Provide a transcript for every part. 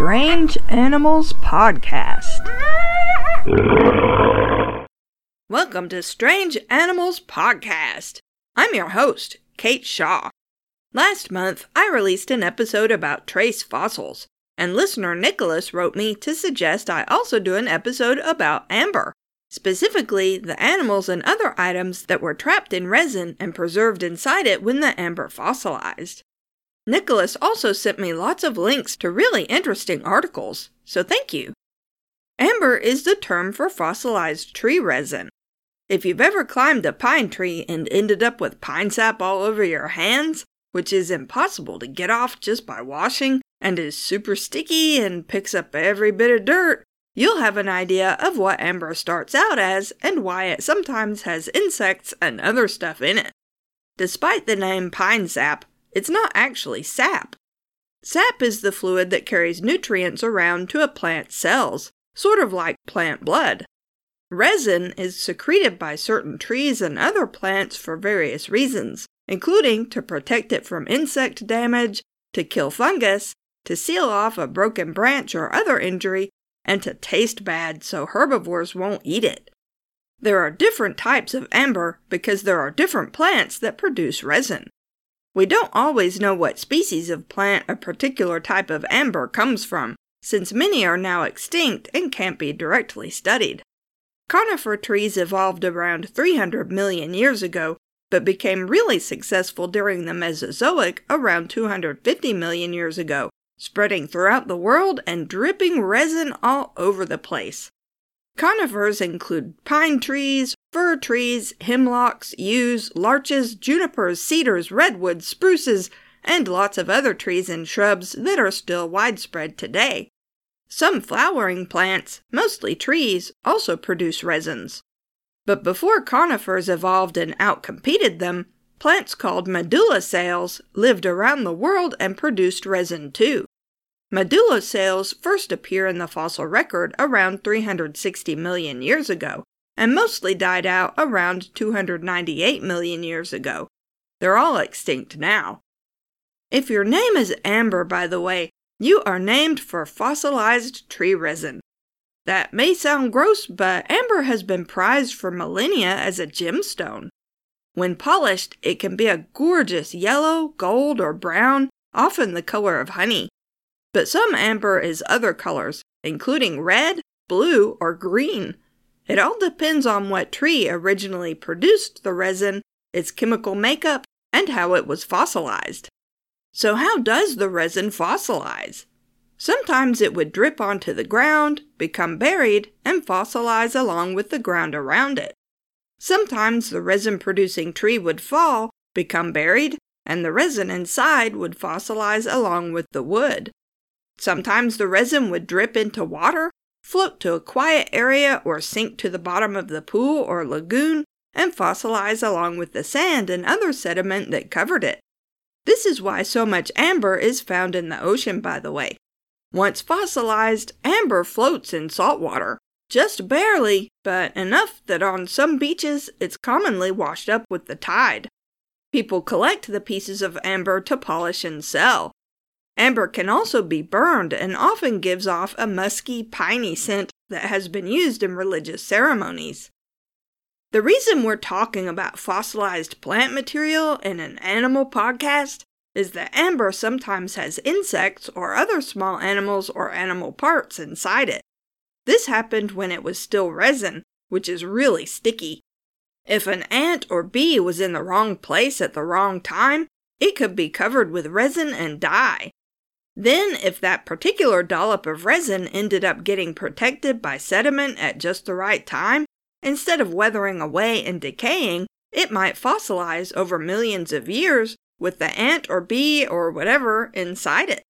Strange Animals Podcast. Welcome to Strange Animals Podcast. I'm your host, Kate Shaw. Last month, I released an episode about trace fossils, and listener Nicholas wrote me to suggest I also do an episode about amber, specifically the animals and other items that were trapped in resin and preserved inside it when the amber fossilized. Nicholas also sent me lots of links to really interesting articles, so thank you. Amber is the term for fossilized tree resin. If you've ever climbed a pine tree and ended up with pine sap all over your hands, which is impossible to get off just by washing and is super sticky and picks up every bit of dirt, you'll have an idea of what amber starts out as and why it sometimes has insects and other stuff in it. Despite the name pine sap, it's not actually sap. Sap is the fluid that carries nutrients around to a plant's cells, sort of like plant blood. Resin is secreted by certain trees and other plants for various reasons, including to protect it from insect damage, to kill fungus, to seal off a broken branch or other injury, and to taste bad so herbivores won't eat it. There are different types of amber because there are different plants that produce resin. We don't always know what species of plant a particular type of amber comes from, since many are now extinct and can't be directly studied. Conifer trees evolved around 300 million years ago, but became really successful during the Mesozoic around 250 million years ago, spreading throughout the world and dripping resin all over the place. Conifers include pine trees, fir trees, hemlocks, yews, larches, junipers, cedars, redwoods, spruces, and lots of other trees and shrubs that are still widespread today. Some flowering plants, mostly trees, also produce resins. But before conifers evolved and outcompeted them, plants called medulla medullosales lived around the world and produced resin too. Medulla Medullosales first appear in the fossil record around 360 million years ago, and mostly died out around 298 million years ago. They're all extinct now. If your name is Amber, by the way, you are named for fossilized tree resin. That may sound gross, but amber has been prized for millennia as a gemstone. When polished, it can be a gorgeous yellow, gold, or brown, often the color of honey. But some amber is other colors, including red, blue, or green. It all depends on what tree originally produced the resin, its chemical makeup, and how it was fossilized. So, how does the resin fossilize? Sometimes it would drip onto the ground, become buried, and fossilize along with the ground around it. Sometimes the resin producing tree would fall, become buried, and the resin inside would fossilize along with the wood. Sometimes the resin would drip into water, float to a quiet area, or sink to the bottom of the pool or lagoon and fossilize along with the sand and other sediment that covered it. This is why so much amber is found in the ocean, by the way. Once fossilized, amber floats in salt water. Just barely, but enough that on some beaches it's commonly washed up with the tide. People collect the pieces of amber to polish and sell. Amber can also be burned and often gives off a musky, piney scent that has been used in religious ceremonies. The reason we're talking about fossilized plant material in an animal podcast is that amber sometimes has insects or other small animals or animal parts inside it. This happened when it was still resin, which is really sticky. If an ant or bee was in the wrong place at the wrong time, it could be covered with resin and die. Then, if that particular dollop of resin ended up getting protected by sediment at just the right time, instead of weathering away and decaying, it might fossilize over millions of years with the ant or bee or whatever inside it.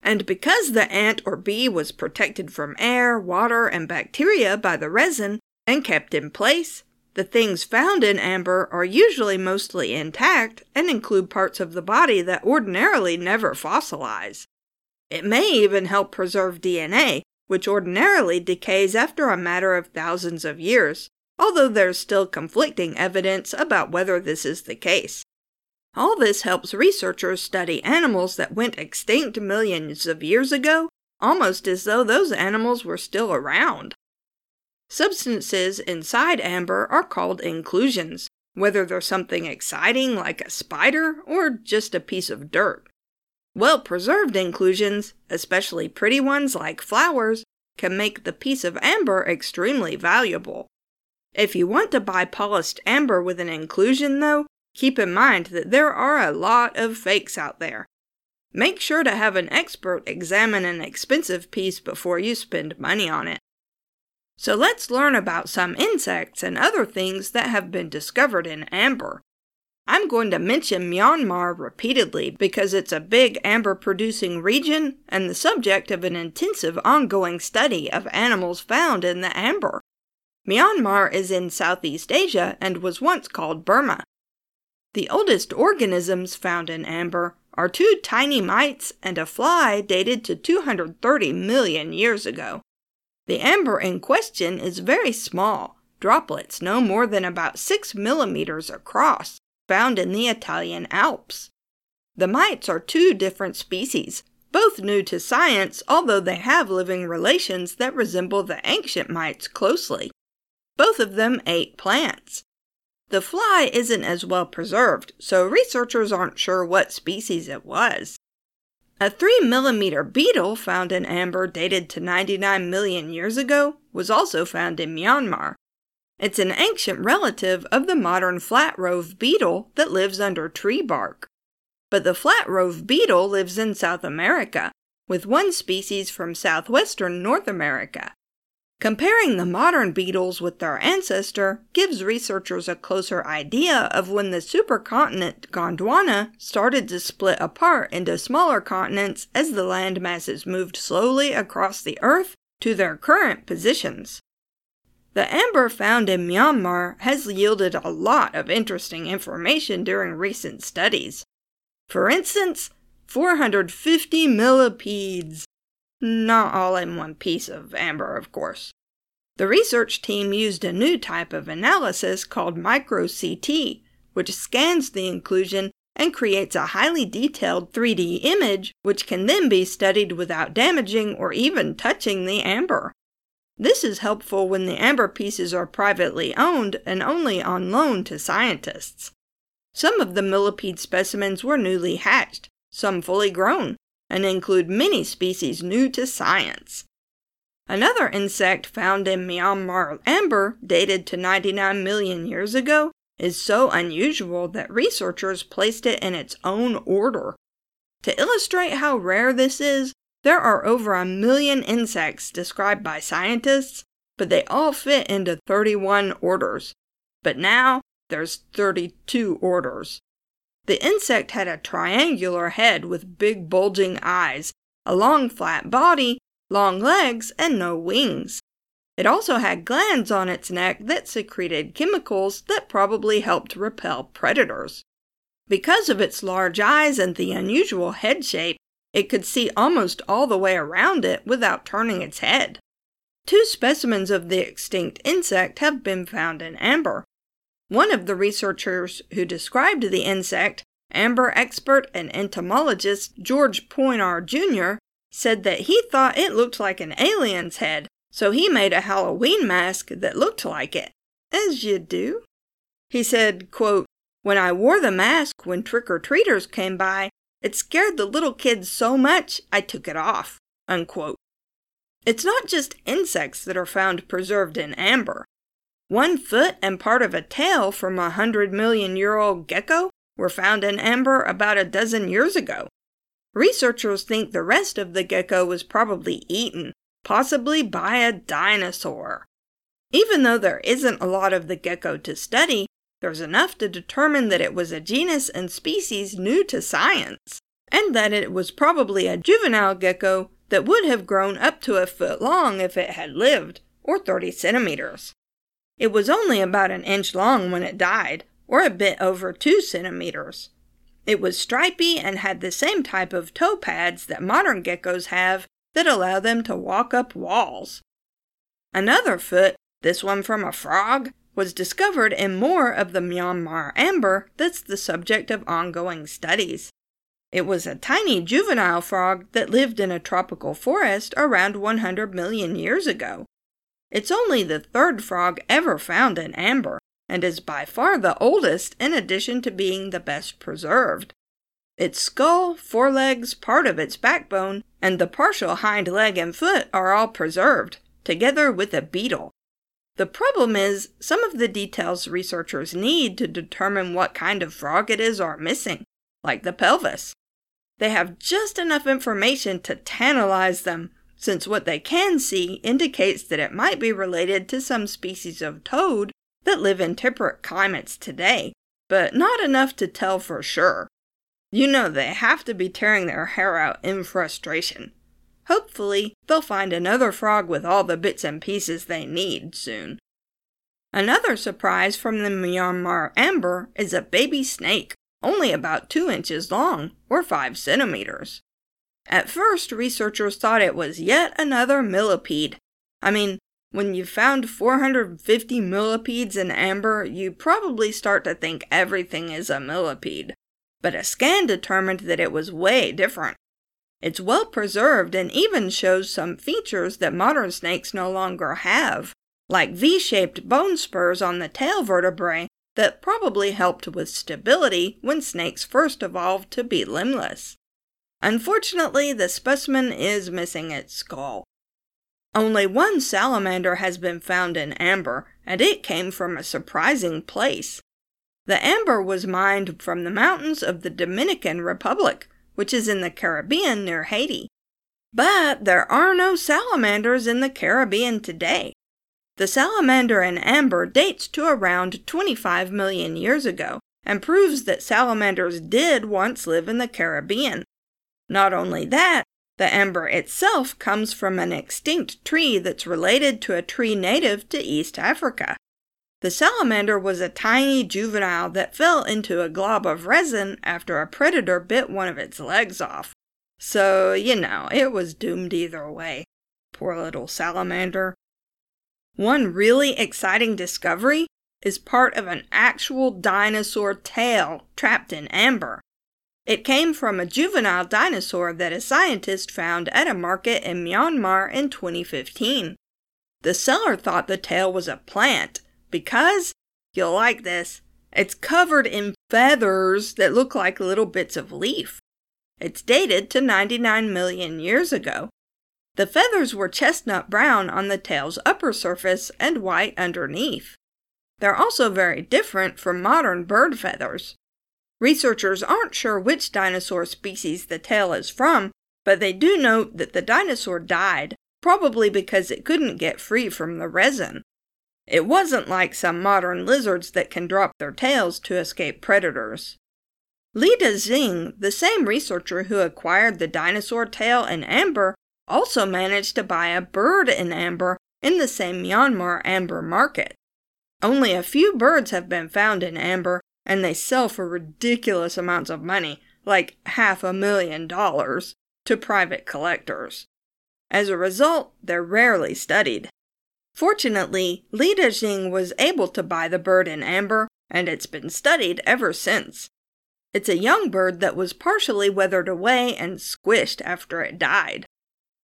And because the ant or bee was protected from air, water, and bacteria by the resin and kept in place, the things found in amber are usually mostly intact and include parts of the body that ordinarily never fossilize. It may even help preserve DNA, which ordinarily decays after a matter of thousands of years, although there's still conflicting evidence about whether this is the case. All this helps researchers study animals that went extinct millions of years ago almost as though those animals were still around. Substances inside amber are called inclusions, whether they're something exciting like a spider or just a piece of dirt. Well preserved inclusions, especially pretty ones like flowers, can make the piece of amber extremely valuable. If you want to buy polished amber with an inclusion, though, keep in mind that there are a lot of fakes out there. Make sure to have an expert examine an expensive piece before you spend money on it. So let's learn about some insects and other things that have been discovered in amber. I'm going to mention Myanmar repeatedly because it's a big amber producing region and the subject of an intensive ongoing study of animals found in the amber. Myanmar is in Southeast Asia and was once called Burma. The oldest organisms found in amber are two tiny mites and a fly dated to 230 million years ago. The amber in question is very small, droplets no more than about 6 millimeters across, found in the Italian Alps. The mites are two different species, both new to science, although they have living relations that resemble the ancient mites closely. Both of them ate plants. The fly isn't as well preserved, so researchers aren't sure what species it was. A 3 millimeter beetle found in amber dated to 99 million years ago was also found in Myanmar. It's an ancient relative of the modern flat rove beetle that lives under tree bark. But the flat rove beetle lives in South America, with one species from southwestern North America. Comparing the modern beetles with their ancestor gives researchers a closer idea of when the supercontinent Gondwana started to split apart into smaller continents as the land masses moved slowly across the Earth to their current positions. The amber found in Myanmar has yielded a lot of interesting information during recent studies. For instance, 450 millipedes, not all in one piece of amber, of course. The research team used a new type of analysis called micro-CT, which scans the inclusion and creates a highly detailed 3D image which can then be studied without damaging or even touching the amber. This is helpful when the amber pieces are privately owned and only on loan to scientists. Some of the millipede specimens were newly hatched, some fully grown, and include many species new to science. Another insect found in Myanmar amber, dated to 99 million years ago, is so unusual that researchers placed it in its own order. To illustrate how rare this is, there are over a million insects described by scientists, but they all fit into 31 orders. But now, there's 32 orders. The insect had a triangular head with big bulging eyes, a long flat body, long legs, and no wings. It also had glands on its neck that secreted chemicals that probably helped repel predators. Because of its large eyes and the unusual head shape, it could see almost all the way around it without turning its head. Two specimens of the extinct insect have been found in amber. One of the researchers who described the insect, amber expert and entomologist George Poinar Jr., said that he thought it looked like an alien's head, so he made a Halloween mask that looked like it. As you do. He said, quote, When I wore the mask when trick or treaters came by, it scared the little kids so much I took it off. Unquote. It's not just insects that are found preserved in amber. One foot and part of a tail from a hundred million year old gecko were found in amber about a dozen years ago. Researchers think the rest of the gecko was probably eaten, possibly by a dinosaur. Even though there isn't a lot of the gecko to study, there's enough to determine that it was a genus and species new to science, and that it was probably a juvenile gecko that would have grown up to a foot long if it had lived, or 30 centimeters. It was only about an inch long when it died, or a bit over 2 centimeters. It was stripy and had the same type of toe pads that modern geckos have that allow them to walk up walls. Another foot, this one from a frog, was discovered in more of the Myanmar amber that's the subject of ongoing studies. It was a tiny juvenile frog that lived in a tropical forest around 100 million years ago. It's only the third frog ever found in amber, and is by far the oldest in addition to being the best preserved. Its skull, forelegs, part of its backbone, and the partial hind leg and foot are all preserved, together with a beetle. The problem is, some of the details researchers need to determine what kind of frog it is are missing, like the pelvis. They have just enough information to tantalize them, since what they can see indicates that it might be related to some species of toad that live in temperate climates today, but not enough to tell for sure. You know they have to be tearing their hair out in frustration. Hopefully, they'll find another frog with all the bits and pieces they need soon. Another surprise from the Myanmar amber is a baby snake, only about 2 inches long, or 5 centimeters. At first, researchers thought it was yet another millipede. I mean, when you found 450 millipedes in amber, you probably start to think everything is a millipede. But a scan determined that it was way different. It's well preserved and even shows some features that modern snakes no longer have, like V shaped bone spurs on the tail vertebrae that probably helped with stability when snakes first evolved to be limbless. Unfortunately, the specimen is missing its skull. Only one salamander has been found in amber, and it came from a surprising place. The amber was mined from the mountains of the Dominican Republic, which is in the Caribbean near Haiti. But there are no salamanders in the Caribbean today. The salamander in amber dates to around 25 million years ago and proves that salamanders did once live in the Caribbean. Not only that, the amber itself comes from an extinct tree that's related to a tree native to East Africa. The salamander was a tiny juvenile that fell into a glob of resin after a predator bit one of its legs off. So, you know, it was doomed either way. Poor little salamander. One really exciting discovery is part of an actual dinosaur tail trapped in amber. It came from a juvenile dinosaur that a scientist found at a market in Myanmar in 2015. The seller thought the tail was a plant because, you'll like this, it's covered in feathers that look like little bits of leaf. It's dated to 99 million years ago. The feathers were chestnut brown on the tail's upper surface and white underneath. They're also very different from modern bird feathers. Researchers aren't sure which dinosaur species the tail is from, but they do note that the dinosaur died, probably because it couldn't get free from the resin. It wasn't like some modern lizards that can drop their tails to escape predators. Lida Xing, the same researcher who acquired the dinosaur tail in amber, also managed to buy a bird in amber in the same Myanmar amber market. Only a few birds have been found in amber, and they sell for ridiculous amounts of money, like half a million dollars, to private collectors. As a result, they're rarely studied. Fortunately, Lida Xing was able to buy the bird in amber, and it's been studied ever since. It's a young bird that was partially weathered away and squished after it died.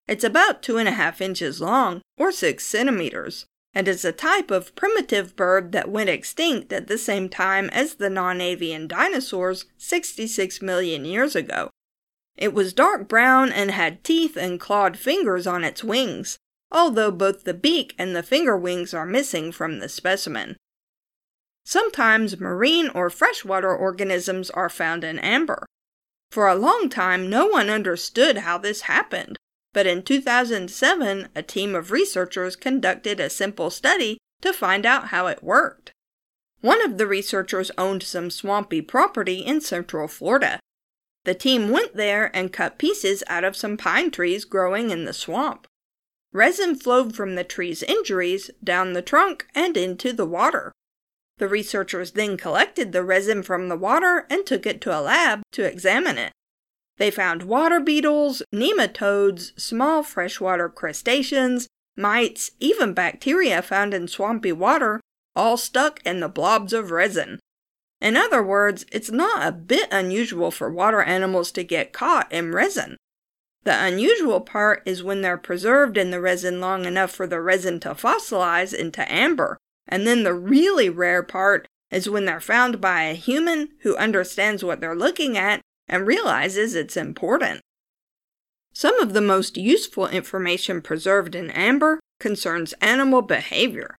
It's about two and a half inches long, or six centimeters, and is a type of primitive bird that went extinct at the same time as the non avian dinosaurs 66 million years ago. It was dark brown and had teeth and clawed fingers on its wings, although both the beak and the finger wings are missing from the specimen. Sometimes marine or freshwater organisms are found in amber. For a long time, no one understood how this happened, but in 2007, a team of researchers conducted a simple study to find out how it worked. One of the researchers owned some swampy property in central Florida. The team went there and cut pieces out of some pine trees growing in the swamp. Resin flowed from the tree's injuries down the trunk and into the water. The researchers then collected the resin from the water and took it to a lab to examine it. They found water beetles, nematodes, small freshwater crustaceans, mites, even bacteria found in swampy water, all stuck in the blobs of resin. In other words, it's not a bit unusual for water animals to get caught in resin. The unusual part is when they're preserved in the resin long enough for the resin to fossilize into amber. And then the really rare part is when they're found by a human who understands what they're looking at and realizes it's important. Some of the most useful information preserved in amber concerns animal behavior.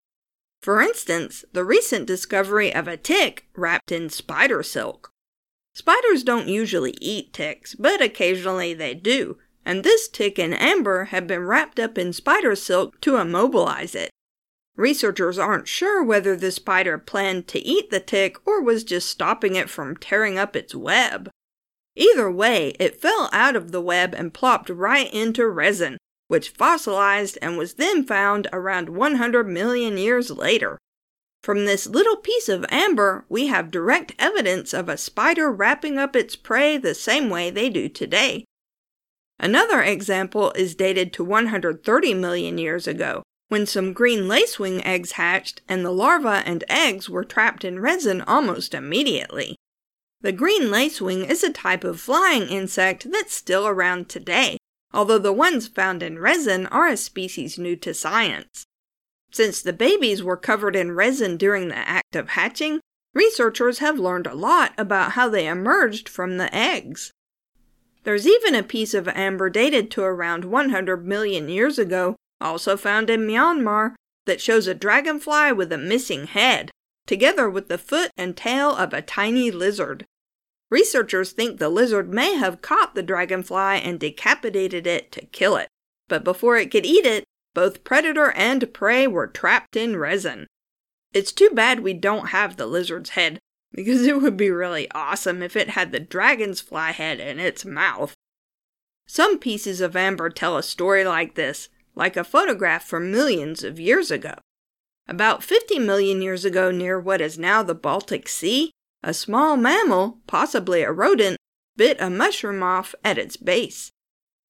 For instance, the recent discovery of a tick wrapped in spider silk. Spiders don't usually eat ticks, but occasionally they do, and this tick in amber had been wrapped up in spider silk to immobilize it. Researchers aren't sure whether the spider planned to eat the tick or was just stopping it from tearing up its web. Either way, it fell out of the web and plopped right into resin, which fossilized and was then found around 100 million years later. From this little piece of amber, we have direct evidence of a spider wrapping up its prey the same way they do today. Another example is dated to 130 million years ago, when some green lacewing eggs hatched and the larvae and eggs were trapped in resin almost immediately. The green lacewing is a type of flying insect that's still around today, although the ones found in resin are a species new to science. Since the babies were covered in resin during the act of hatching, researchers have learned a lot about how they emerged from the eggs. There's even a piece of amber dated to around 100 million years ago, also found in Myanmar, that shows a dragonfly with a missing head, together with the foot and tail of a tiny lizard. Researchers think the lizard may have caught the dragonfly and decapitated it to kill it, but before it could eat it, both predator and prey were trapped in resin. It's too bad we don't have the lizard's head, because it would be really awesome if it had the dragon's fly head in its mouth. Some pieces of amber tell a story like this, like a photograph from millions of years ago. About 50 million years ago, near what is now the Baltic Sea, a small mammal, possibly a rodent, bit a mushroom off at its base.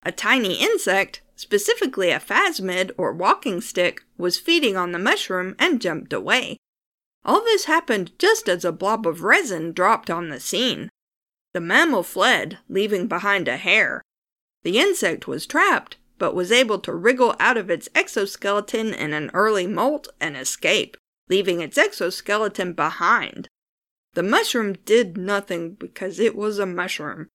A tiny insect, specifically a phasmid or walking stick, was feeding on the mushroom and jumped away. All this happened just as a blob of resin dropped on the scene. The mammal fled, leaving behind a hair. The insect was trapped, but was able to wriggle out of its exoskeleton in an early molt and escape, leaving its exoskeleton behind. The mushroom did nothing because it was a mushroom.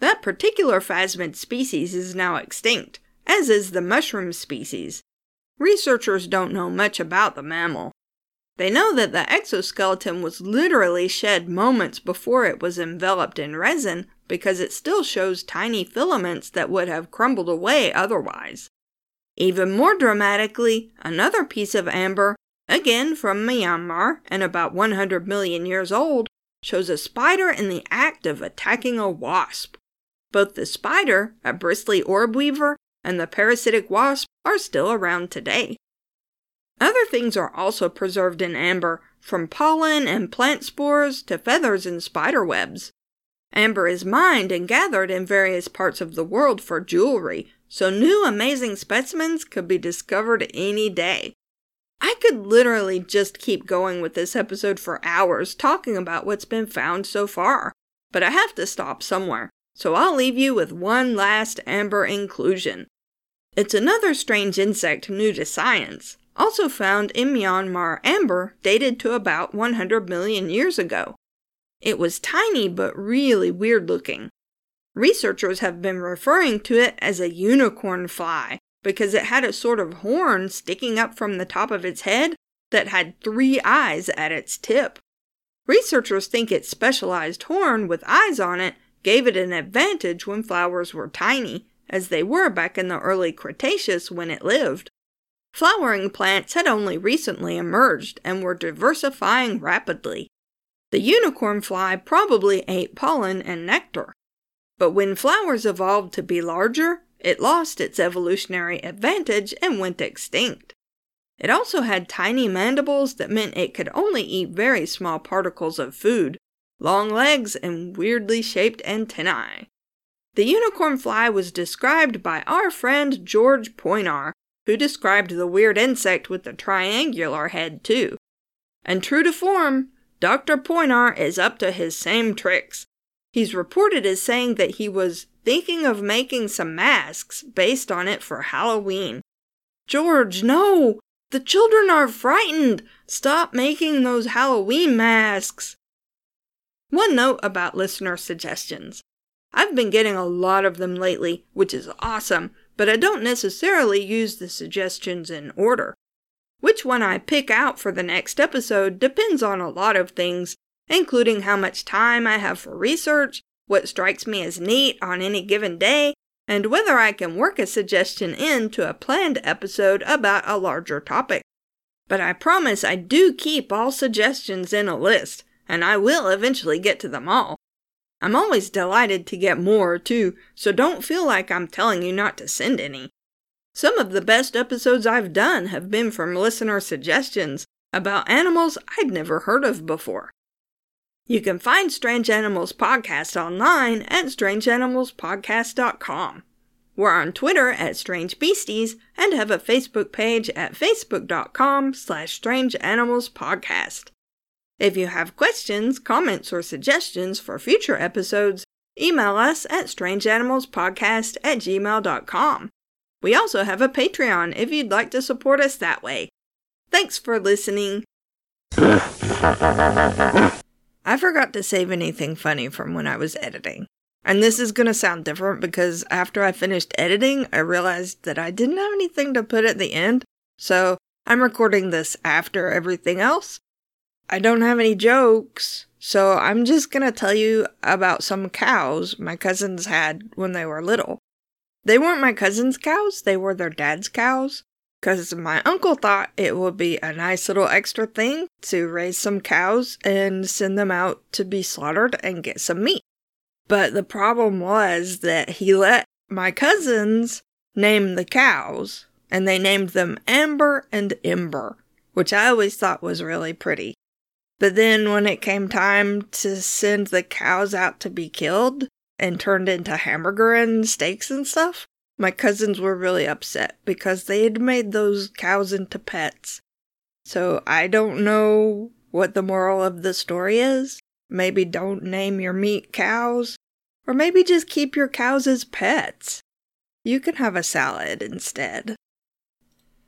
That particular phasmid species is now extinct, as is the mushroom species. Researchers don't know much about the mammal. They know that the exoskeleton was literally shed moments before it was enveloped in resin because it still shows tiny filaments that would have crumbled away otherwise. Even more dramatically, another piece of amber again from Myanmar and about 100 million years old, shows a spider in the act of attacking a wasp. Both the spider, a bristly orb weaver, and the parasitic wasp are still around today. Other things are also preserved in amber, from pollen and plant spores to feathers and spider webs. Amber is mined and gathered in various parts of the world for jewelry, so new amazing specimens could be discovered any day. I could literally just keep going with this episode for hours talking about what's been found so far, but I have to stop somewhere, so I'll leave you with one last amber inclusion. It's another strange insect new to science, also found in Myanmar amber dated to about 100 million years ago. It was tiny but really weird looking. Researchers have been referring to it as a unicorn fly because it had a sort of horn sticking up from the top of its head that had three eyes at its tip. Researchers think its specialized horn with eyes on it gave it an advantage when flowers were tiny, as they were back in the early Cretaceous when it lived. Flowering plants had only recently emerged and were diversifying rapidly. The unicorn fly probably ate pollen and nectar. But when flowers evolved to be larger, it lost its evolutionary advantage and went extinct. It also had tiny mandibles that meant it could only eat very small particles of food, long legs, and weirdly shaped antennae. The unicorn fly was described by our friend George Poinar, who described the weird insect with the triangular head too. And true to form, Dr. Poinar is up to his same tricks. He's reported as saying that he was thinking of making some masks based on it for Halloween. George, no! The children are frightened! Stop making those Halloween masks! One note about listener suggestions. I've been getting a lot of them lately, which is awesome, but I don't necessarily use the suggestions in order. Which one I pick out for the next episode depends on a lot of things, including how much time I have for research, what strikes me as neat on any given day, and whether I can work a suggestion into a planned episode about a larger topic. But I promise I do keep all suggestions in a list, and I will eventually get to them all. I'm always delighted to get more, too, so don't feel like I'm telling you not to send any. Some of the best episodes I've done have been from listener suggestions about animals I'd never heard of before. You can find Strange Animals Podcast online at strangeanimalspodcast.com. We're on Twitter at Strange Beasties and have a Facebook page at facebook.com slash strangeanimalspodcast. If you have questions, comments, or suggestions for future episodes, email us at strangeanimalspodcast at gmail.com. We also have a Patreon if you'd like to support us that way. Thanks for listening. I forgot to save anything funny from when I was editing. And this is going to sound different because after I finished editing, I realized that I didn't have anything to put at the end. So I'm recording this after everything else. I don't have any jokes, so I'm just to tell you about some cows my cousins had when they were little. They weren't my cousin's cows, they were their dad's cows. Because my uncle thought it would be a nice little extra thing to raise some cows and send them out to be slaughtered and get some meat. But the problem was that he let my cousins name the cows, and they named them Amber and Ember, which I always thought was really pretty. But then when it came time to send the cows out to be killed, and turned into hamburger and steaks and stuff, my cousins were really upset because they had made those cows into pets. So I don't know what the moral of the story is. Maybe don't name your meat cows, or maybe just keep your cows as pets. You can have a salad instead.